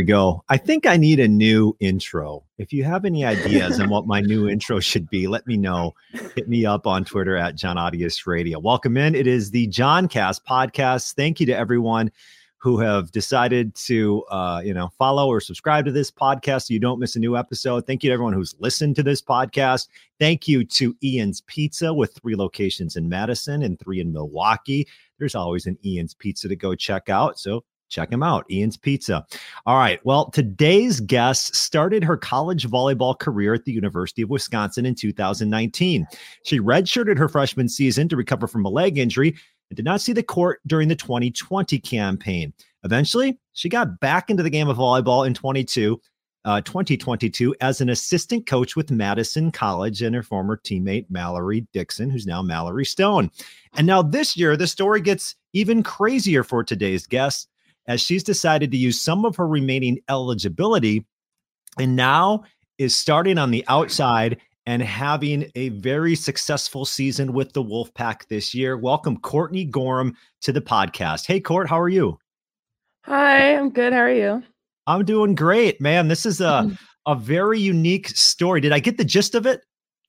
We go. I think I need a new intro. If you have any ideas on what my new intro should be, let me know. Hit me up on Twitter at Jon Arias Radio. Welcome in. It is the Joncast podcast. Thank you to everyone who have decided to uh, you know follow or subscribe to this podcast so you don't miss a new episode thank you to everyone who's listened to this podcast thank you to ian's pizza with three locations in madison and three in milwaukee there's always an ian's pizza to go check out so check him out ian's pizza all right well today's guest started her college volleyball career at the university of wisconsin in 2019 she redshirted her freshman season to recover from a leg injury and did not see the court during the 2020 campaign. Eventually, she got back into the game of volleyball in 22, uh, 2022 as an assistant coach with Madison College and her former teammate Mallory Dixon, who's now Mallory Stone. And now this year, the story gets even crazier for today's guest as she's decided to use some of her remaining eligibility and now is starting on the outside and having a very successful season with the Wolfpack this year. Welcome, Courtney Gorum, to the podcast. Hey, Court, how are you? Hi, I'm good. How are you? I'm doing great, man. This is a a very unique story. Did I get the gist of it?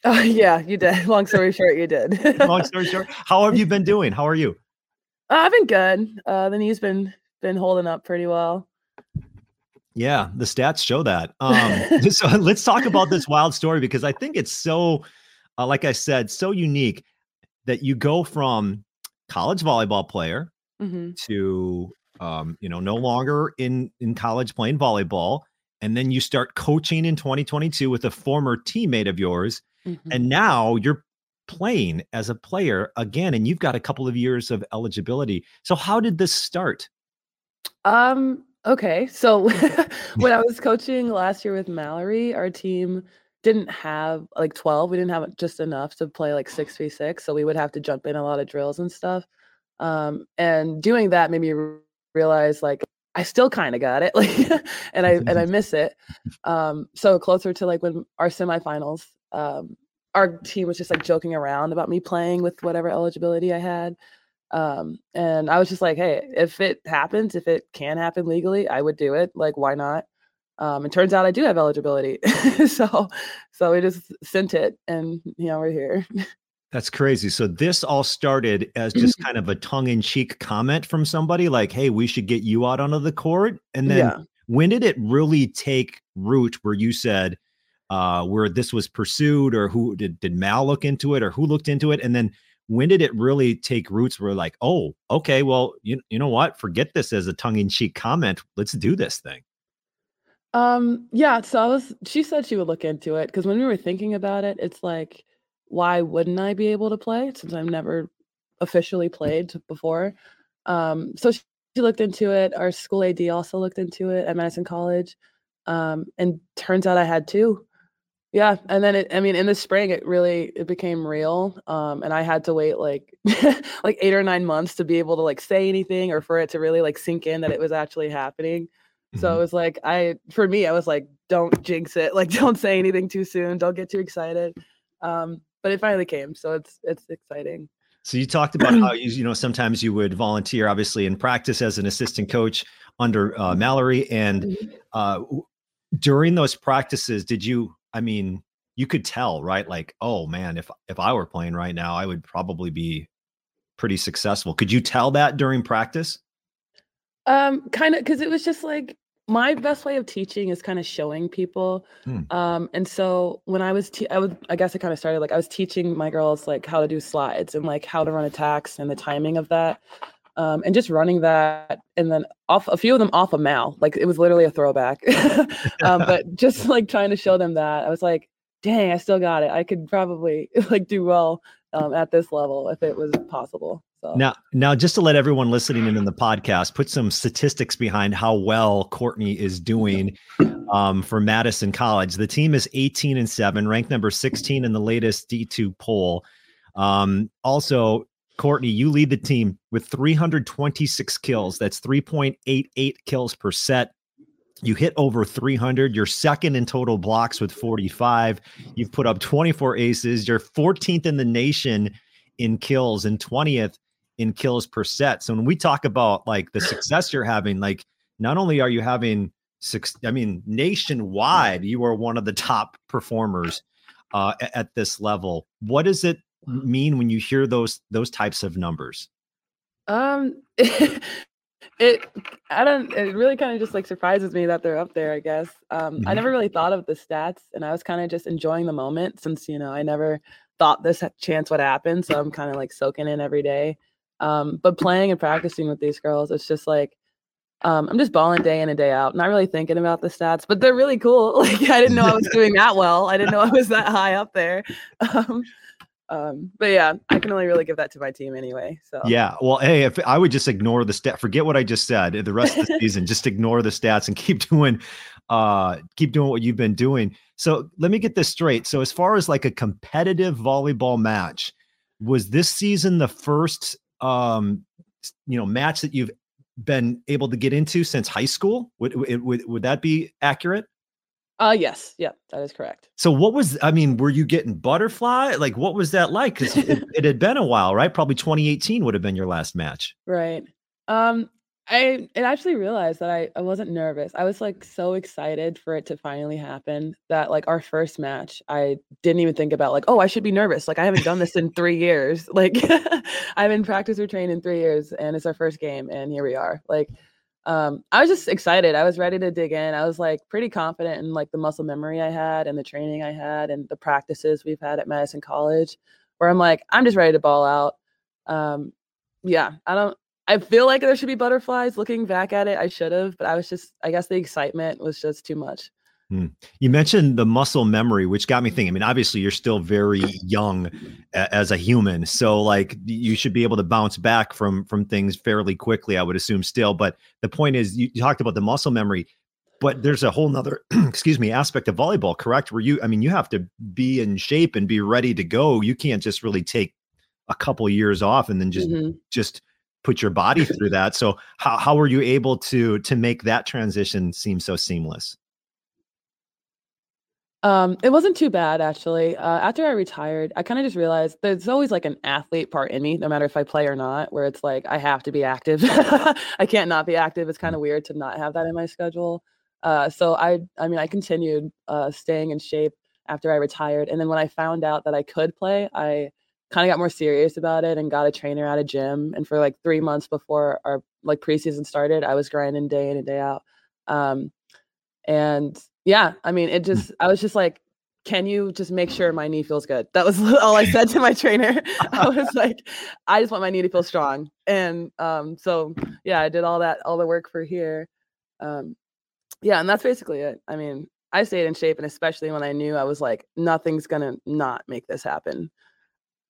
Oh yeah, you did. Long story short, you did. Long story short, how have you been doing? How are you? Uh, I've been good. Uh, the knee's been been holding up pretty well. Yeah, the stats show that. Um, so let's talk about this wild story because I think it's so, uh, like I said, so unique that you go from college volleyball player mm-hmm. to, um, you know, no longer in in college playing volleyball, and then you start coaching in 2022 with a former teammate of yours, mm-hmm. and now you're playing as a player again, and you've got a couple of years of eligibility. So how did this start? Um, Okay. So when I was coaching last year with Mallory, our team didn't have like 12. We didn't have just enough to play like 6v6. So we would have to jump in a lot of drills and stuff. Um, and doing that made me realize like I still kind of got it. Like and I and I miss it. Um, so closer to like when our semifinals, um, our team was just like joking around about me playing with whatever eligibility I had. Um, and I was just like, hey, if it happens, if it can happen legally, I would do it. Like, why not? Um, it turns out I do have eligibility. so, so we just sent it and, you know, we're here. That's crazy. So this all started as just kind of a tongue-in-cheek comment from somebody like, "Hey, we should get you out onto the court." And then yeah. when did it really take root where you said uh where this was pursued or who did did Mal look into it or who looked into it and then when did it really take roots where like oh okay well you, you know what? Forget this as a tongue-in-cheek comment. Let's do this thing. Um yeah so i was she said she would look into it because when we were thinking about it it's like why wouldn't i be able to play since i've never officially played before? Um so she, she looked into it our school ad also looked into it at madison college um and turns out i had two yeah, and then it I mean in the spring it really it became real. Um and I had to wait like like 8 or 9 months to be able to like say anything or for it to really like sink in that it was actually happening. Mm-hmm. So it was like I for me I was like don't jinx it. Like don't say anything too soon. Don't get too excited. Um but it finally came. So it's it's exciting. So you talked about how you you know sometimes you would volunteer obviously in practice as an assistant coach under uh, Mallory and mm-hmm. uh during those practices did you I mean, you could tell, right? Like, oh man, if if I were playing right now, I would probably be pretty successful. Could you tell that during practice? Um, kind of, because it was just like my best way of teaching is kind of showing people. Hmm. Um, and so when I was, te- I would, I guess I kind of started like I was teaching my girls like how to do slides and like how to run attacks and the timing of that. Um, and just running that and then off a few of them off of Mal. Like it was literally a throwback. um, but just like trying to show them that, I was like, dang, I still got it. I could probably like do well um, at this level if it was possible. So. Now, now, just to let everyone listening in, in the podcast put some statistics behind how well Courtney is doing um, for Madison College. The team is 18 and seven, ranked number 16 in the latest D2 poll. Um, also, Courtney, you lead the team with 326 kills. That's 3.88 kills per set. You hit over 300. You're second in total blocks with 45. You've put up 24 aces. You're 14th in the nation in kills and 20th in kills per set. So when we talk about like the success you're having, like not only are you having six. I mean, nationwide, you are one of the top performers uh, at this level. What is it mean when you hear those those types of numbers? Um, it I don't. It really kind of just like surprises me that they're up there. I guess. Um, mm-hmm. I never really thought of the stats, and I was kind of just enjoying the moment since you know I never thought this chance would happen. So I'm kind of like soaking in every day. Um, but playing and practicing with these girls, it's just like um, I'm just balling day in and day out, not really thinking about the stats, but they're really cool. Like I didn't know I was doing that well. I didn't know I was that high up there. Um, um, but yeah, I can only really give that to my team anyway. So yeah, well, hey, if I would just ignore the stat, forget what I just said. The rest of the season, just ignore the stats and keep doing, uh, keep doing what you've been doing. So let me get this straight. So as far as like a competitive volleyball match, was this season the first, um, you know, match that you've been able to get into since high school? Would would would that be accurate? Uh yes, yeah, that is correct. So what was I mean, were you getting butterfly? Like what was that like? Because it, it, had been a while, right? Probably 2018 would have been your last match. Right. Um, I it actually realized that I, I wasn't nervous. I was like so excited for it to finally happen that like our first match, I didn't even think about like, oh, I should be nervous. Like I haven't done this in three years. Like I've been practice or trained in three years and it's our first game and here we are. Like um, I was just excited. I was ready to dig in. I was like pretty confident in like the muscle memory I had and the training I had and the practices we've had at Madison College, where I'm like, I'm just ready to ball out. Um, yeah, I don't. I feel like there should be butterflies. Looking back at it, I should have, but I was just, I guess the excitement was just too much. Hmm. You mentioned the muscle memory, which got me thinking. I mean, obviously, you're still very young as a human, so like you should be able to bounce back from from things fairly quickly. I would assume still, but the point is, you, you talked about the muscle memory, but there's a whole nother, excuse me, aspect of volleyball, correct? Where you, I mean, you have to be in shape and be ready to go. You can't just really take a couple years off and then just mm-hmm. just put your body through that. So how how were you able to to make that transition seem so seamless? Um, it wasn't too bad actually. Uh, after I retired, I kind of just realized there's always like an athlete part in me, no matter if I play or not, where it's like I have to be active. I can't not be active. It's kind of weird to not have that in my schedule. Uh, so I, I mean, I continued uh, staying in shape after I retired, and then when I found out that I could play, I kind of got more serious about it and got a trainer at a gym. And for like three months before our like preseason started, I was grinding day in and day out. Um, and yeah, I mean, it just, I was just like, can you just make sure my knee feels good? That was all I said to my trainer. I was like, I just want my knee to feel strong. And um, so, yeah, I did all that, all the work for here. Um, yeah, and that's basically it. I mean, I stayed in shape, and especially when I knew I was like, nothing's gonna not make this happen.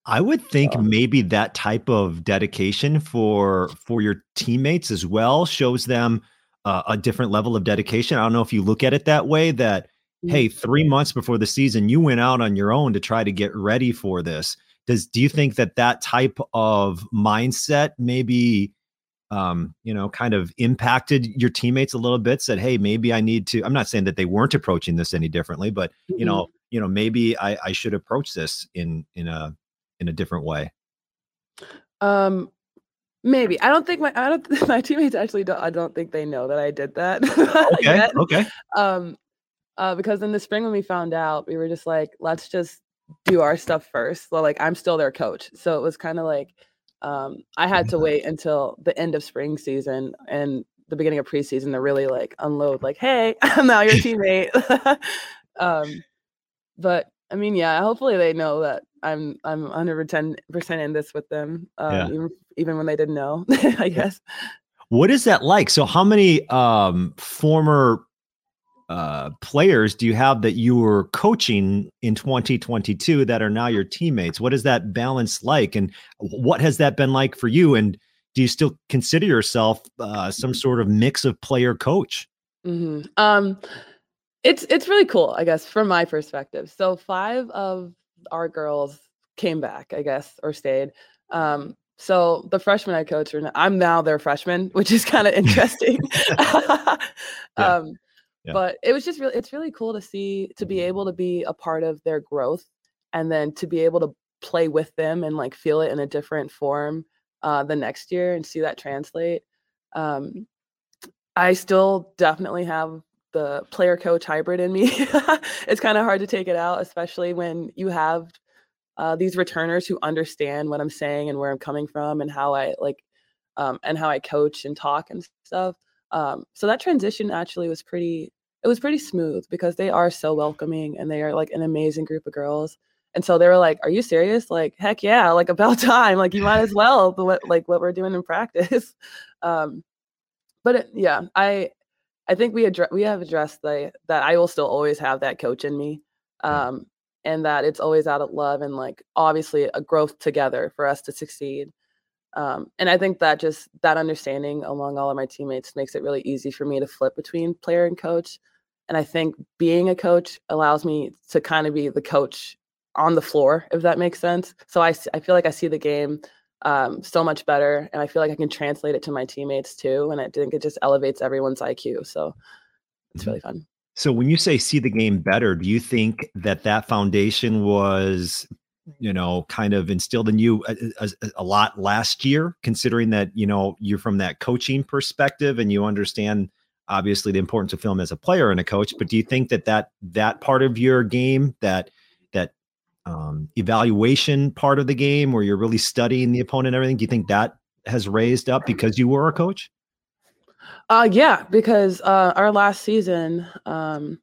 I would think so. maybe that type of dedication for for your teammates as well shows them uh, a different level of dedication. I don't know if you look at it that way that hey, mm-hmm. 3 months before the season you went out on your own to try to get ready for this. Does do you think that that type of mindset maybe um, you know, kind of impacted your teammates a little bit, said, Hey, maybe I need to, I'm not saying that they weren't approaching this any differently, but mm-hmm. you know, you know, maybe I, I should approach this in, in a, in a different way. Um, Maybe I don't think my I don't my teammates actually don't I don't think they know that I did that. okay. Okay. Um, uh, because in the spring when we found out, we were just like, let's just do our stuff first. So like I'm still their coach, so it was kind of like um, I had to mm-hmm. wait until the end of spring season and the beginning of preseason to really like unload. Like, hey, I'm now your teammate. um, but I mean, yeah, hopefully they know that I'm I'm 110 percent in this with them, um, yeah. even, even when they didn't know. I guess. What is that like? So, how many um, former uh, players do you have that you were coaching in 2022 that are now your teammates? What is that balance like, and what has that been like for you? And do you still consider yourself uh, some sort of mix of player coach? Mm-hmm. Um, it's it's really cool, I guess, from my perspective. So five of our girls came back, I guess, or stayed. Um, so the freshmen I coach are I'm now their freshman, which is kind of interesting. yeah. Um, yeah. But it was just really it's really cool to see to be able to be a part of their growth and then to be able to play with them and like feel it in a different form uh, the next year and see that translate. Um, I still definitely have the player coach hybrid in me. it's kind of hard to take it out, especially when you have uh, these returners who understand what I'm saying and where I'm coming from and how I like um, and how I coach and talk and stuff. Um, so that transition actually was pretty it was pretty smooth because they are so welcoming and they are like an amazing group of girls. And so they were like, "Are you serious? Like, heck yeah! Like about time! Like you might as well what like what we're doing in practice." um, but it, yeah, I I think we address we have addressed the that I will still always have that coach in me. Um, and that it's always out of love and like obviously a growth together for us to succeed. Um, and I think that just that understanding among all of my teammates makes it really easy for me to flip between player and coach. And I think being a coach allows me to kind of be the coach on the floor, if that makes sense. So I, I feel like I see the game um, so much better, and I feel like I can translate it to my teammates too. And I think it just elevates everyone's IQ. So it's mm-hmm. really fun. So when you say see the game better, do you think that that foundation was you know kind of instilled in you uh, uh, a, a, a, lot last year considering that you know you're from that coaching perspective and you understand obviously the importance of film as a player and a coach but do you think that that that part of your game that that um, evaluation part of the game where you're really studying the opponent and everything do you think that has raised up because you were a coach uh, yeah, because uh, our last season, um,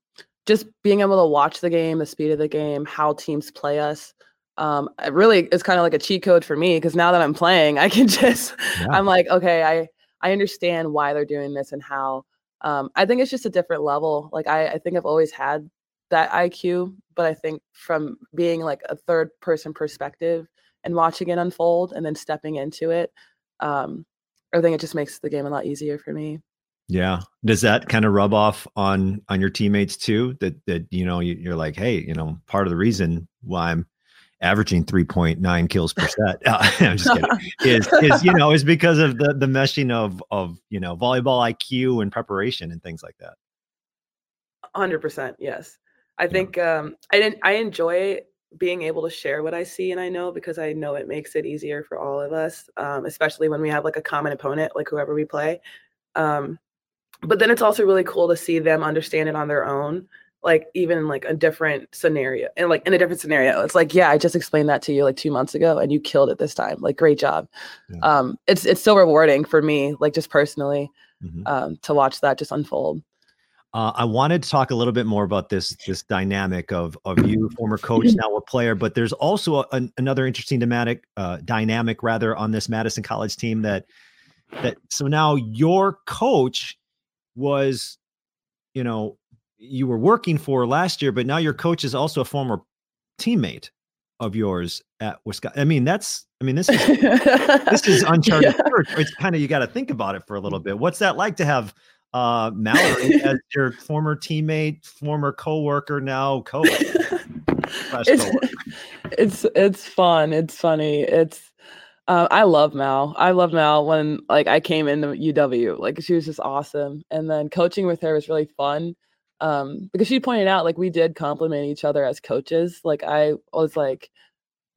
just being able to watch the game, the speed of the game, how teams play us, um, it really is kind of like a cheat code for me because now that I'm playing, I can just, yeah. I'm like, okay, I I understand why they're doing this and how. Um, I think it's just a different level. Like I, I think I've always had that IQ, but I think from being like a third person perspective and watching it unfold and then stepping into it, um, I think it just makes the game a lot easier for me. Yeah. Does that kind of rub off on on your teammates too? That that you know you're like, hey, you know, part of the reason why I'm averaging 3.9 kills per set. Uh, I'm just kidding. is is you know is because of the the meshing of of you know volleyball IQ and preparation and things like that. Hundred percent. Yes. I think um, I didn't. I enjoy being able to share what I see and I know because I know it makes it easier for all of us, um, especially when we have like a common opponent, like whoever we play. Um, but then it's also really cool to see them understand it on their own like even like a different scenario and like in a different scenario it's like yeah i just explained that to you like two months ago and you killed it this time like great job yeah. um it's it's so rewarding for me like just personally mm-hmm. um to watch that just unfold uh, I wanted to talk a little bit more about this this dynamic of of you, former coach, now a player. But there's also a, another interesting dynamic, uh, dynamic rather, on this Madison College team that that. So now your coach was, you know, you were working for last year, but now your coach is also a former teammate of yours at Wisconsin. I mean, that's I mean, this is this is uncharted yeah. It's kind of you got to think about it for a little bit. What's that like to have uh Mallory as your former teammate, former coworker, now coach? it's, it's it's fun. It's funny. It's uh, I love Mal. I love Mal when like I came into UW. Like she was just awesome, and then coaching with her was really fun um, because she pointed out like we did compliment each other as coaches. Like I was like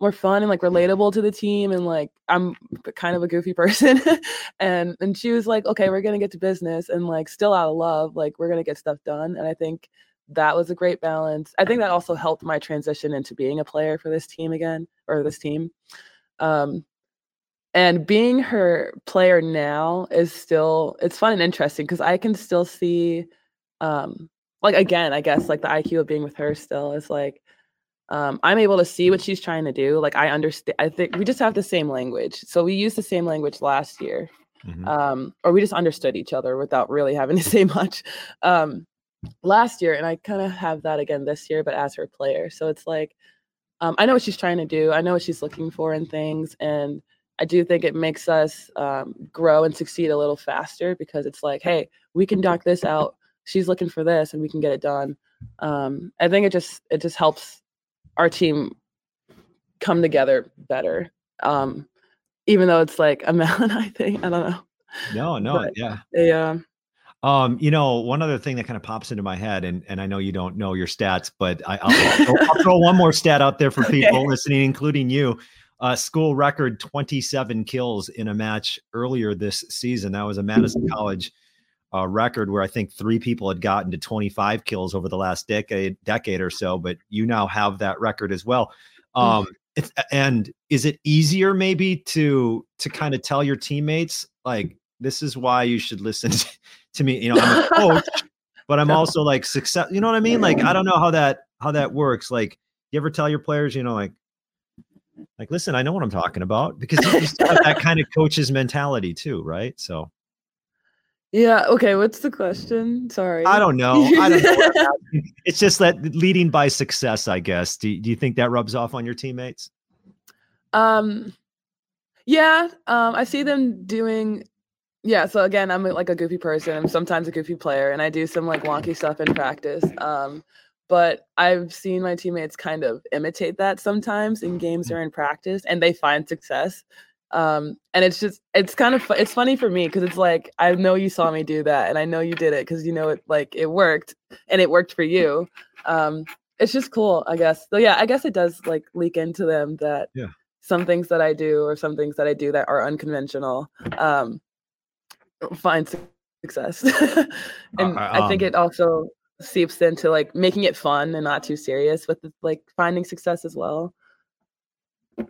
more fun and like relatable to the team, and like I'm kind of a goofy person, and and she was like, okay, we're gonna get to business, and like still out of love, like we're gonna get stuff done, and I think that was a great balance. I think that also helped my transition into being a player for this team again or this team. Um, and being her player now is still it's fun and interesting because i can still see um like again i guess like the iq of being with her still is like um i'm able to see what she's trying to do like i understand i think we just have the same language so we used the same language last year mm-hmm. um or we just understood each other without really having to say much um last year and i kind of have that again this year but as her player so it's like um, i know what she's trying to do i know what she's looking for in things and I do think it makes us um, grow and succeed a little faster because it's like, hey, we can dock this out. She's looking for this, and we can get it done. Um, I think it just it just helps our team come together better. Um, even though it's like a Mel and I thing, I don't know. No, no, but, yeah, yeah. Um, you know, one other thing that kind of pops into my head, and and I know you don't know your stats, but I, will I'll throw one more stat out there for people okay. listening, including you uh, school record 27 kills in a match earlier this season. That was a Madison College a record where I think three people had gotten to 25 kills over the last decade, decade or so, but you now have that record as well. Hmm. Um, it's, and is it easier maybe to to kind of tell your teammates like this is why you should listen to me? You know, I'm a coach, but I'm also like success. You know what I mean? Like I don't know how that how that works. Like you ever tell your players, you know, like like listen, I know what I'm talking about because you just have that kind of coach's mentality too, right? So yeah. Okay. What's the question? Sorry. I don't know. I don't know. it's just that leading by success, I guess. Do, do you think that rubs off on your teammates? Um, yeah. Um, I see them doing. Yeah. So again, I'm like a goofy person. I'm sometimes a goofy player, and I do some like wonky stuff in practice. Um, but I've seen my teammates kind of imitate that sometimes in games mm. or in practice, and they find success um and it's just it's kind of it's funny for me because it's like i know you saw me do that and i know you did it because you know it like it worked and it worked for you. Um it's just cool i guess. So yeah i guess it does like leak into them that yeah. some things that i do or some things that i do that are unconventional um find success. And uh, um, i think um it also seeps into like making it fun and not too serious with like finding success as well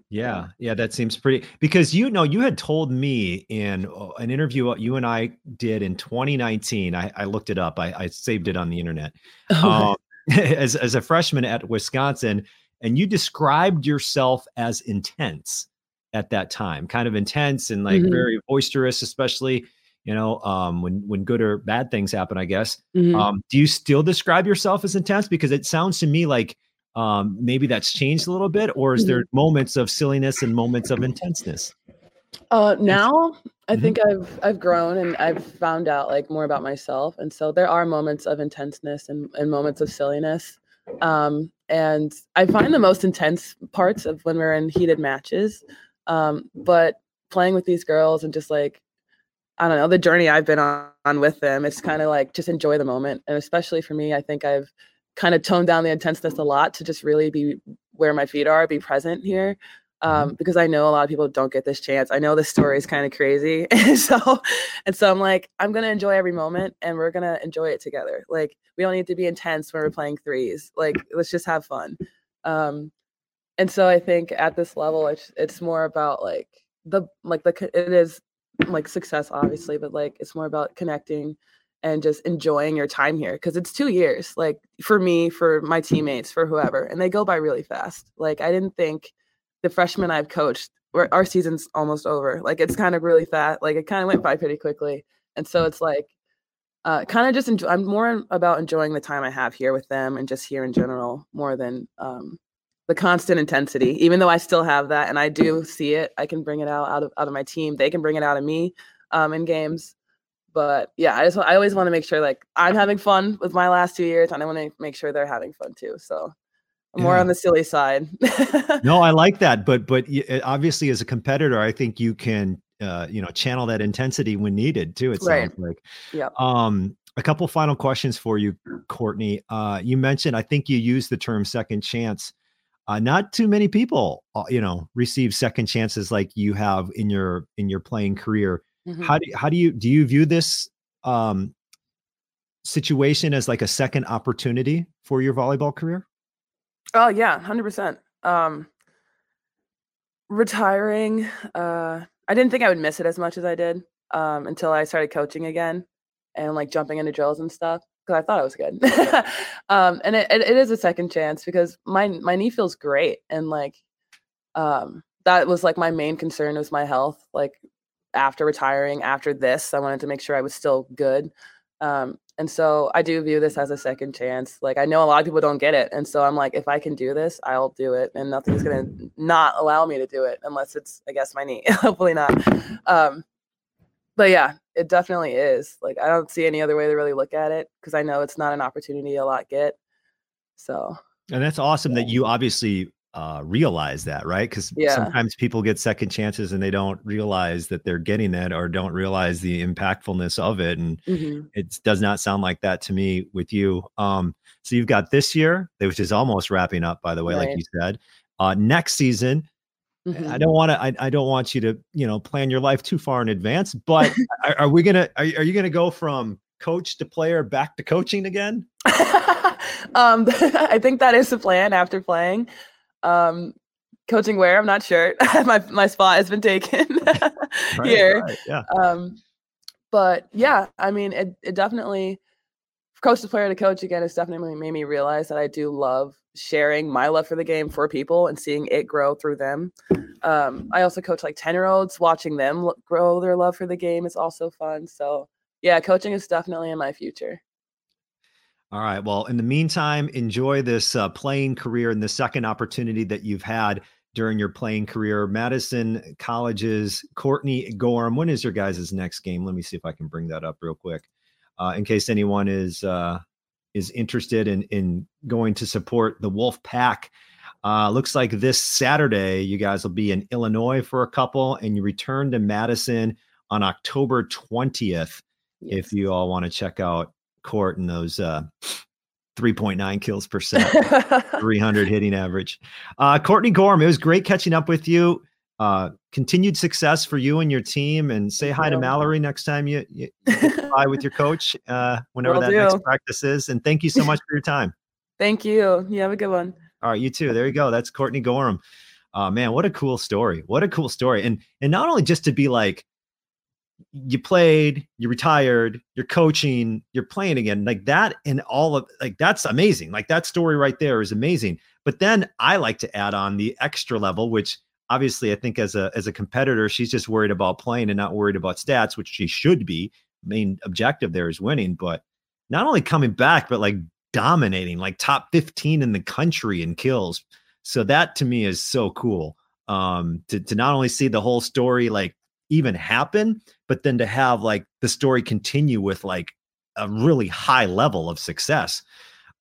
yeah, yeah, that seems pretty because you know you had told me in uh, an interview you and I did in 2019. I, I looked it up. I, I, saved it on the internet. Um, as as a freshman at Wisconsin, and you described yourself as intense at that time, kind of intense and like mm-hmm. very boisterous, especially you know um, when when good or bad things happen. I guess. Mm-hmm. Um, do you still describe yourself as intense? Because it sounds to me like um, maybe that's changed a little bit, or is there mm-hmm. moments of silliness and moments of intenseness? Uh, now I mm-hmm. think I've I've grown and I've found out like more about myself, and so there are moments of intenseness and, and moments of silliness. Um, and I find the most intense parts of when we're in heated matches. Um, but playing with these girls and just like I don't know the journey I've been on, on with them, it's kind of like just enjoy the moment. And especially for me, I think I've kind of toned down the intenseness a lot to just really be where my feet are, be present here. Mm-hmm. Um, because I know a lot of people don't get this chance. I know this story is kind of crazy. and so and so I'm like, I'm gonna enjoy every moment and we're gonna enjoy it together. Like we don't need to be intense when we're playing threes. Like let's just have fun. Um, and so I think at this level it's it's more about like the like the it is like success obviously, but like it's more about connecting and just enjoying your time here because it's two years like for me for my teammates for whoever and they go by really fast. Like i didn't think the freshmen i've coached our season's almost over like it's kind of really fast like it kind of went by pretty quickly and so it's like uh, kind of just enjoy i'm more about enjoying the time i have here with them and just here in general more than um, the constant intensity. Even though i still have that and i do see it i can bring it out out of out of my team they can bring it out of me um, in games but yeah, I just I always want to make sure like I'm having fun with my last two years, and I want to make sure they're having fun too. So I'm more on the silly side. no, I like that, but but obviously as a competitor, I think you can uh, you know channel that intensity when needed too. It sounds like. Yeah. Um, a couple final questions for you, Courtney. Uh, you mentioned I think you used the term second chance. Uh, not too many people, uh, you know, receive second chances like you have in your in your playing career. Mm-hmm. How do how do you do you view this um, situation as like a second opportunity for your volleyball career? Oh yeah, hundred um, percent. Retiring, uh, I didn't think I would miss it as much as I did um, until I started coaching again and like jumping into drills and stuff because I thought it was good. um, and it, it, it is a second chance because my my knee feels great and like um, that was like my main concern was my health. Like after retiring after this i wanted to make sure i was still good um, and so i do view this as a second chance like i know a lot of people don't get it and so i'm like if i can do this i'll do it and nothing's gonna not allow me to do it unless it's i guess my knee hopefully not um, but yeah it definitely is like i don't see any other way to really look at it because i know it's not an opportunity a lot get so and that's awesome that you obviously uh, realize that, right? Because yeah. sometimes people get second chances and they don't realize that they're getting that or don't realize the impactfulness of it. And mm-hmm. it does not sound like that to me with you. Um, so you've got this year, which is almost wrapping up, by the way, right. like you said. Uh, next season, mm-hmm. I don't want to. I, I, don't want you to, you know, plan your life too far in advance. But are, are we gonna? Are, are you gonna go from coach to player back to coaching again? um, I think that is the plan after playing. Um, coaching where I'm not sure. my my spot has been taken right, here. Right, yeah. Um, but yeah, I mean, it it definitely coach to player to coach again has definitely made me realize that I do love sharing my love for the game for people and seeing it grow through them. Um, I also coach like 10 year olds, watching them grow their love for the game is also fun. So, yeah, coaching is definitely in my future. All right. Well, in the meantime, enjoy this uh, playing career and the second opportunity that you've had during your playing career. Madison College's Courtney Gorum. When is your guys' next game? Let me see if I can bring that up real quick. Uh, in case anyone is uh, is interested in in going to support the Wolf Pack. Uh, looks like this Saturday you guys will be in Illinois for a couple, and you return to Madison on October twentieth. Yes. If you all want to check out Court and those uh, 3.9 kills per set, 300 hitting average. Uh, Courtney Gorum, it was great catching up with you. Uh, continued success for you and your team, and say hi to Mallory next time you, you, you with your coach, uh, whenever Will that do. next practice is. And thank you so much for your time. thank you. You have a good one. All right, you too. There you go. That's Courtney Gorum. Uh, man, what a cool story! What a cool story! And and not only just to be like, you played, you retired, you're coaching, you're playing again, like that, and all of like that's amazing. Like that story right there is amazing. But then I like to add on the extra level, which obviously, I think as a as a competitor, she's just worried about playing and not worried about stats, which she should be. Main objective there is winning, but not only coming back, but like dominating, like top 15 in the country in kills. So that to me is so cool. Um, to to not only see the whole story like even happen, but then to have like the story continue with like a really high level of success.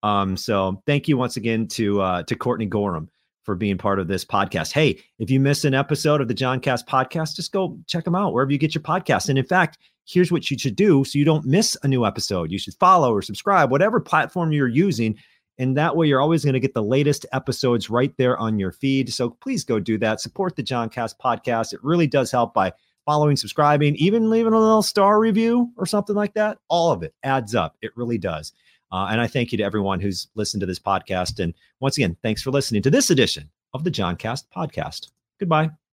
Um, so thank you once again to uh, to Courtney Gorum for being part of this podcast. Hey, if you miss an episode of the Joncast podcast, just go check them out wherever you get your podcast. And in fact, here's what you should do so you don't miss a new episode. You should follow or subscribe, whatever platform you're using. And that way, you're always going to get the latest episodes right there on your feed. So please go do that. Support the Joncast podcast. It really does help by following, subscribing, even leaving a little star review or something like that. All of it adds up. It really does. Uh, and I thank you to everyone who's listened to this podcast. And once again, thanks for listening to this edition of the Joncast podcast. Goodbye.